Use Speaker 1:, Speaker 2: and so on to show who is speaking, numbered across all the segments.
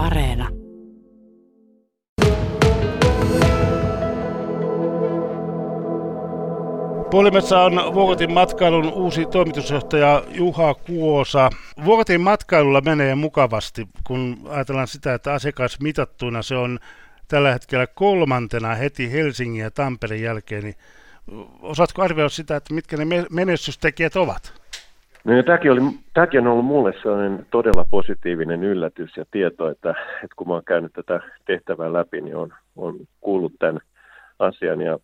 Speaker 1: Areena.
Speaker 2: Puolimessa on Vuokotin matkailun uusi toimitusjohtaja Juha Kuosa. Vuokotin matkailulla menee mukavasti, kun ajatellaan sitä, että asiakasmitattuina se on tällä hetkellä kolmantena heti Helsingin ja Tampereen jälkeen. Niin osaatko arvioida sitä, että mitkä ne menestystekijät ovat?
Speaker 3: No, tämäkin, oli, tämäkin on ollut mulle sellainen todella positiivinen yllätys ja tieto, että, että kun oon käynyt tätä tehtävää läpi, niin on, on kuullut tämän asian ja,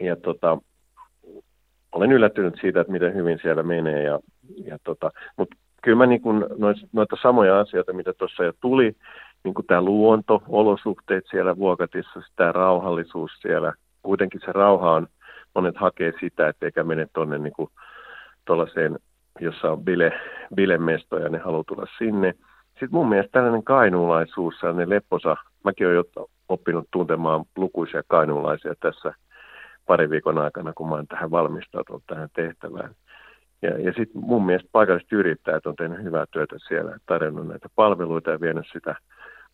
Speaker 3: ja tota, olen yllättynyt siitä, että miten hyvin siellä menee. Ja, ja tota, mutta kyllä mä niin kun noita samoja asioita, mitä tuossa jo tuli, niin kuin tämä luonto, olosuhteet siellä Vuokatissa, tämä rauhallisuus siellä, kuitenkin se rauha on, monet hakee sitä, että eikä mene tuonne niin tuollaiseen, jossa on bile, bilemestoja, ne haluaa tulla sinne. Sitten mun mielestä tällainen kainuulaisuus, sellainen lepposa, mäkin olen oppinut tuntemaan lukuisia kainuulaisia tässä parin viikon aikana, kun mä olen tähän valmistautunut tähän tehtävään. Ja, ja sitten mun mielestä paikalliset yrittäjät on tehnyt hyvää työtä siellä, tarjonnut näitä palveluita ja vienyt sitä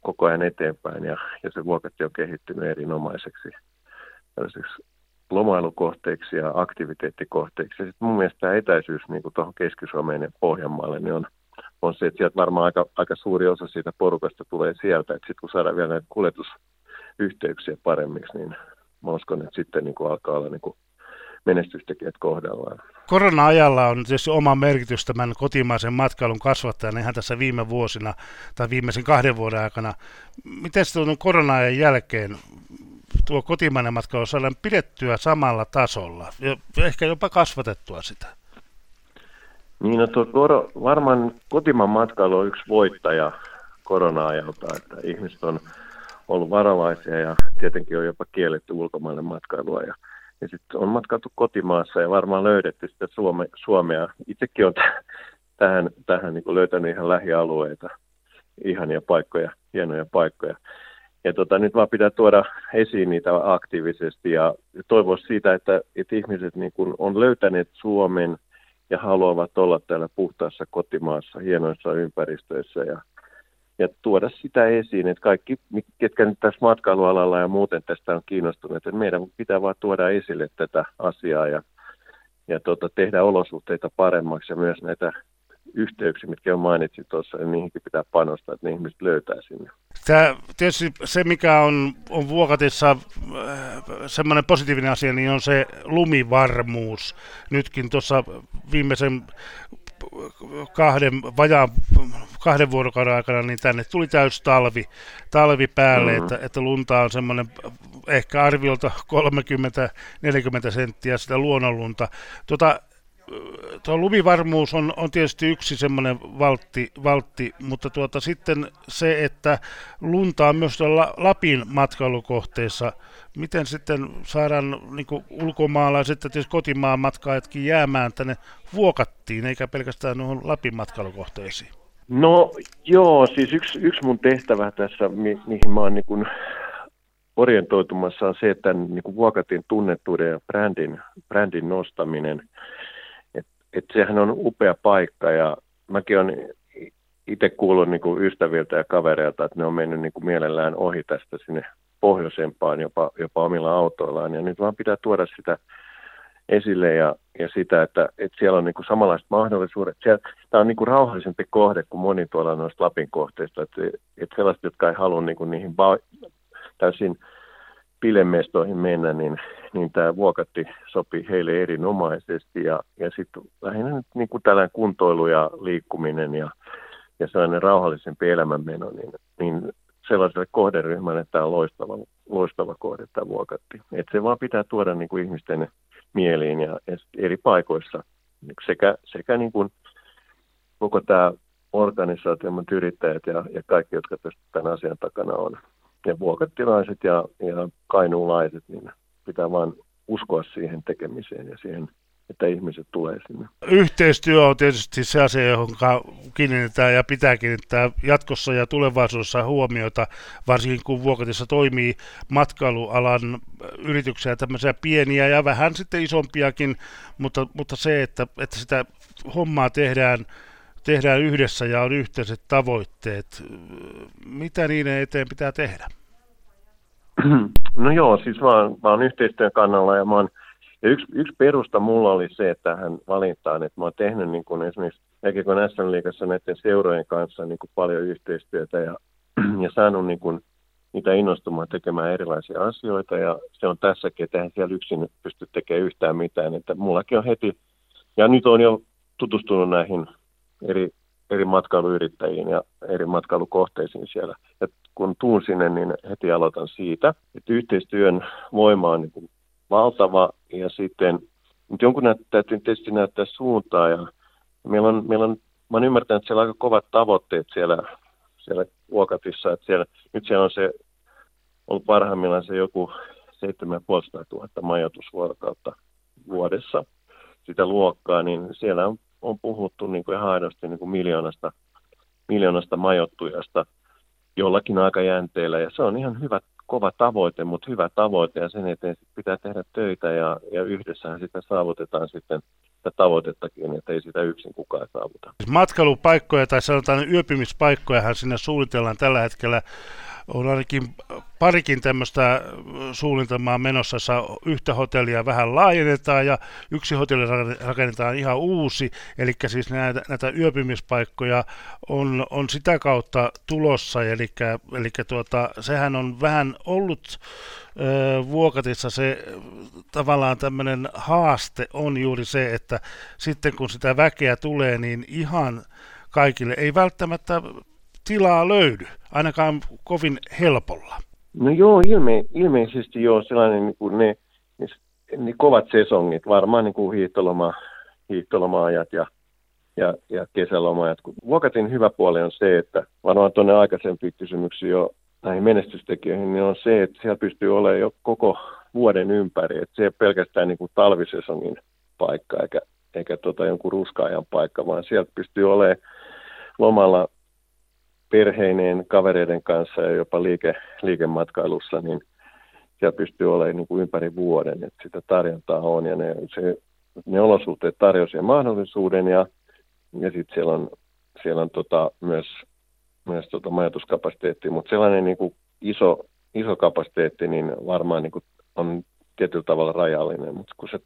Speaker 3: koko ajan eteenpäin. Ja, ja se vuokatti on kehittynyt erinomaiseksi lomailukohteiksi ja aktiviteettikohteiksi. Ja sitten mun mielestä tämä etäisyys niin tuohon Keski-Suomeen ja Pohjanmaalle niin on, on se, että sieltä varmaan aika, aika suuri osa siitä porukasta tulee sieltä. Sitten kun saadaan vielä näitä kuljetusyhteyksiä paremmiksi, niin mä uskon, että sitten niin kuin alkaa olla niin kuin menestystekijät kohdallaan.
Speaker 2: Korona-ajalla on tietysti oma merkitys tämän kotimaisen matkailun kasvattajan ihan tässä viime vuosina tai viimeisen kahden vuoden aikana. Miten se on korona-ajan jälkeen tuo kotimainen matkailu saadaan pidettyä samalla tasolla ja ehkä jopa kasvatettua sitä?
Speaker 3: Niin, no tuo koro, varmaan kotimaan matkailu on yksi voittaja korona-ajalta, että ihmiset on ollut varovaisia ja tietenkin on jopa kielletty ulkomaille matkailua. Ja, ja sitten on matkattu kotimaassa ja varmaan löydetty sitä Suome, Suomea. Itsekin on t- tähän, tähän niin löytänyt ihan lähialueita, ihania paikkoja, hienoja paikkoja. Ja tota, nyt vaan pitää tuoda esiin niitä aktiivisesti ja toivoa siitä, että, että ihmiset niin kun on löytäneet Suomen ja haluavat olla täällä puhtaassa kotimaassa, hienoissa ympäristöissä ja ja tuoda sitä esiin, että kaikki, ketkä nyt tässä matkailualalla ja muuten tästä on kiinnostuneet, että meidän pitää vaan tuoda esille tätä asiaa ja, ja tuota, tehdä olosuhteita paremmaksi ja myös näitä yhteyksiä, mitkä on mainitsit tuossa, niin niihinkin pitää panostaa, että ne ihmiset löytää sinne.
Speaker 2: Tämä, tietysti se, mikä on, on Vuokatissa äh, semmoinen positiivinen asia, niin on se lumivarmuus. Nytkin tuossa viimeisen kahden, vajaan kahden vuorokauden aikana, niin tänne tuli täys talvi, talvi päälle, mm-hmm. että, että lunta on semmoinen ehkä arviolta 30-40 senttiä sitä luonnonlunta. Tota, tuo lumivarmuus on, on tietysti yksi semmoinen valtti, valtti, mutta tuota, sitten se, että lunta on myös tuolla Lapin matkailukohteissa, miten sitten saadaan niin ulkomaalaiset ja tietysti kotimaan matkaajatkin jäämään tänne vuokattiin, eikä pelkästään nuohon Lapin matkailukohteisiin?
Speaker 3: No joo, siis yksi, yksi mun tehtävä tässä, mi, mihin mä oon niin kuin orientoitumassa on se, että niin kuin Vuokatin tunnettuuden ja brändin, brändin nostaminen – että sehän on upea paikka ja mäkin olen itse kuullut niin kuin ystäviltä ja kavereilta, että ne on mennyt niin kuin mielellään ohi tästä sinne pohjoisempaan jopa, jopa omilla autoillaan. Ja nyt vaan pitää tuoda sitä esille ja, ja sitä, että, että siellä on niin kuin samanlaiset mahdollisuudet. Siellä, tämä on niin kuin rauhallisempi kohde kuin moni tuolla noista Lapin kohteista. Että, että sellaiset, jotka ei halua niin kuin niihin ba- täysin pilemestoihin mennä, niin, niin tämä vuokatti sopii heille erinomaisesti. Ja, ja sitten lähinnä nyt niin kuin tällainen kuntoilu ja liikkuminen ja, ja sellainen rauhallisempi elämänmeno, niin, niin sellaiselle kohderyhmälle tämä on loistava, loistava kohde tämä vuokatti. Et se vaan pitää tuoda niin kuin ihmisten mieliin ja, ja eri paikoissa sekä, sekä niin kuin koko tämä organisaatio, yrittäjät ja, ja kaikki, jotka tämän asian takana on ja vuokattilaiset ja, ja kainuulaiset, niin pitää vain uskoa siihen tekemiseen ja siihen, että ihmiset tulee sinne.
Speaker 2: Yhteistyö on tietysti se asia, johon kiinnitetään ja pitää kiinnittää jatkossa ja tulevaisuudessa huomiota, varsinkin kun Vuokatissa toimii matkailualan yrityksiä, tämmöisiä pieniä ja vähän sitten isompiakin, mutta, mutta se, että, että sitä hommaa tehdään tehdään yhdessä ja on yhteiset tavoitteet. Mitä niiden eteen pitää tehdä?
Speaker 3: No joo, siis mä oon, mä oon yhteistyön kannalla ja mä oon, ja yksi, yksi perusta mulla oli se, että hän valintaan, että mä oon tehnyt niin kuin esimerkiksi Ekikon SM-liigassa näiden seurojen kanssa niin kuin paljon yhteistyötä ja, ja saanut niin kuin niitä innostumaan tekemään erilaisia asioita ja se on tässäkin, että eihän siellä yksin pysty tekemään yhtään mitään, että mullakin on heti, ja nyt on jo tutustunut näihin eri, eri matkailuyrittäjiin ja eri matkailukohteisiin siellä. Et kun tuun sinne, niin heti aloitan siitä, että yhteistyön voima on niin valtava ja sitten mutta jonkun näyt, täytyy tietysti näyttää suuntaa ja meillä on, meillä on, mä olen ymmärtänyt, että siellä on aika kovat tavoitteet siellä, siellä Vuokatissa, että siellä, nyt siellä on se ollut parhaimmillaan se joku 7500 000 majoitusvuorokautta vuodessa sitä luokkaa, niin siellä on, on puhuttu niin kuin ihan aidosti niin kuin miljoonasta, miljoonasta majoittujasta jollakin aikajänteellä, ja se on ihan hyvä, kova tavoite, mutta hyvä tavoite, ja sen eteen pitää tehdä töitä, ja, ja yhdessähän sitä saavutetaan sitten sitä tavoitettakin, että ei sitä yksin kukaan saavuta.
Speaker 2: Matkailupaikkoja tai sanotaan yöpymispaikkojahan sinne suunnitellaan tällä hetkellä on ainakin parikin tämmöistä suunnitelmaa menossa, jossa yhtä hotellia vähän laajennetaan ja yksi hotelli rakennetaan ihan uusi, eli siis näitä, näitä yöpymispaikkoja on, on sitä kautta tulossa, eli, eli tuota, sehän on vähän ollut ö, Vuokatissa se tavallaan tämmöinen haaste on juuri se, että sitten kun sitä väkeä tulee, niin ihan kaikille ei välttämättä tilaa löydy, ainakaan kovin helpolla.
Speaker 3: No joo, ilme, ilmeisesti joo, sellainen niin kuin ne, ne, ne kovat sesongit, varmaan niin kuin hiihtoloma, hiihtoloma-ajat ja, ja, ja kesälomaajat. Vuokatin hyvä puoli on se, että varmaan tuonne aikaisempiin kysymyksiin jo näihin menestystekijöihin, niin on se, että siellä pystyy olemaan jo koko vuoden ympäri. Että se ei pelkästään niin kuin talvisesongin paikka eikä, eikä tota jonkun ruskaajan paikka, vaan sieltä pystyy olemaan lomalla perheineen, kavereiden kanssa ja jopa liike, liikematkailussa, niin siellä pystyy olemaan niin kuin ympäri vuoden, että sitä tarjontaa on ja ne, se, ne olosuhteet tarjoaa sen mahdollisuuden ja, ja sitten siellä on, siellä on tota, myös, myös tota majoituskapasiteetti, mutta sellainen niin kuin iso, iso kapasiteetti niin varmaan niin kuin on tietyllä tavalla rajallinen, mutta kun se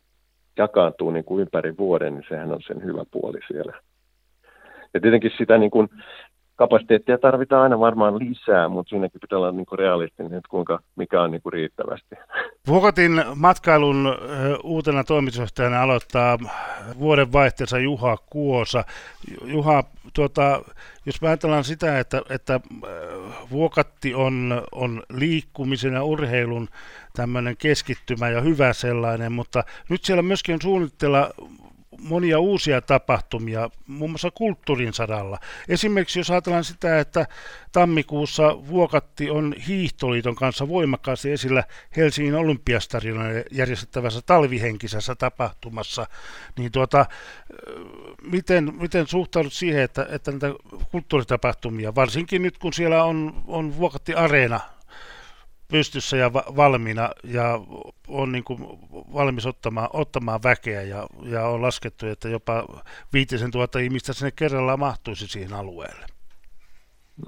Speaker 3: jakaantuu niin kuin ympäri vuoden, niin sehän on sen hyvä puoli siellä. Ja tietenkin sitä niin kuin kapasiteettia tarvitaan aina varmaan lisää, mutta siinäkin pitää olla niin kuin realistinen, että kuinka, mikä on niin kuin riittävästi.
Speaker 2: Vuokatin matkailun uutena toimitusjohtajana aloittaa vuoden vaihteessa Juha Kuosa. Juha, tuota, jos ajatellaan sitä, että, että Vuokatti on, on liikkumisen ja urheilun tämmöinen keskittymä ja hyvä sellainen, mutta nyt siellä myöskin on suunnitteilla monia uusia tapahtumia, muun muassa kulttuurin saralla. Esimerkiksi jos ajatellaan sitä, että tammikuussa Vuokatti on Hiihtoliiton kanssa voimakkaasti esillä Helsingin olympiastadionilla järjestettävässä talvihenkisessä tapahtumassa, niin tuota, miten, miten suhtaudut siihen, että, että näitä kulttuuritapahtumia, varsinkin nyt kun siellä on, on Vuokatti Areena pystyssä ja va- valmiina ja on niin kuin valmis ottamaan, ottamaan väkeä ja, ja on laskettu, että jopa 5000 ihmistä sinne kerrallaan mahtuisi siihen alueelle.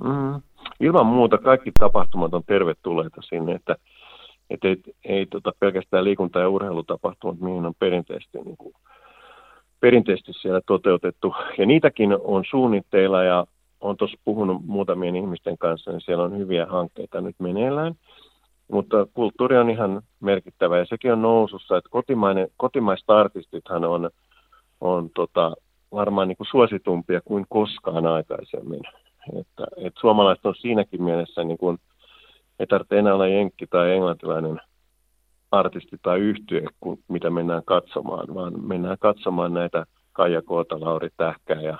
Speaker 3: Mm. Ilman muuta kaikki tapahtumat on tervetulleita sinne, että, että ei, ei tota pelkästään liikunta- ja urheilutapahtumat, mihin on perinteisesti, niin kuin, perinteisesti siellä toteutettu. Ja niitäkin on suunnitteilla ja on tuossa puhunut muutamien ihmisten kanssa, niin siellä on hyviä hankkeita nyt meneillään. Mutta kulttuuri on ihan merkittävä ja sekin on nousussa, että kotimainen, kotimaista artistithan on, on tota, varmaan niin kuin suositumpia kuin koskaan aikaisemmin. Että, että suomalaiset on siinäkin mielessä, niin kuin, ei tarvitse enää olla jenkki tai englantilainen artisti tai yhtye, kun, mitä mennään katsomaan, vaan mennään katsomaan näitä Kaija Koota, Lauri Tähkää ja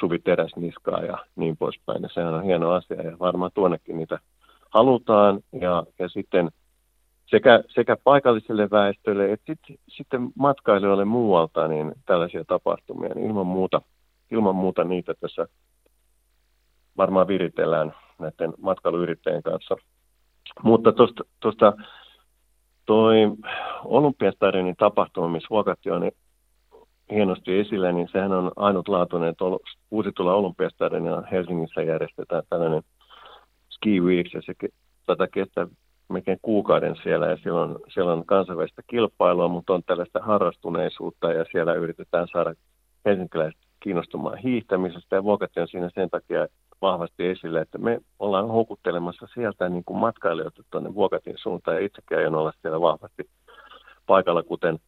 Speaker 3: Suvi Teräsniskaa ja niin poispäin. Ja sehän on hieno asia ja varmaan tuonnekin niitä halutaan ja, ja sitten sekä, sekä paikalliselle väestölle että sit, sitten matkailijoille muualta niin tällaisia tapahtumia, niin ilman muuta, ilman muuta niitä tässä varmaan viritellään näiden matkailuyrittäjien kanssa. Mutta tuosta toi Olympiastadionin tapahtuma, missä Vuokatti on, hienosti esillä, niin sehän on ainutlaatuinen, että uusitulla olympiastadionilla Helsingissä järjestetään tällainen Ski Weeks, ja se tätä kestää melkein kuukauden siellä, ja siellä on, siellä on kansainvälistä kilpailua, mutta on tällaista harrastuneisuutta, ja siellä yritetään saada helsinkiläiset kiinnostumaan hiihtämisestä, ja Vuokatti on siinä sen takia vahvasti esille, että me ollaan houkuttelemassa sieltä niin kuin matkailijoita tuonne Vuokatin suuntaan, ja itsekin aion olla siellä vahvasti paikalla, kuten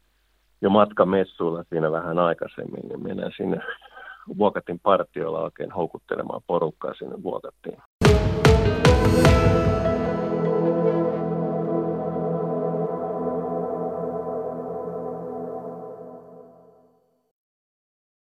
Speaker 3: jo matkamessuilla siinä vähän aikaisemmin, niin mennään sinne Vuokatin partiolla oikein houkuttelemaan porukkaa sinne Vuokattiin. Thank you.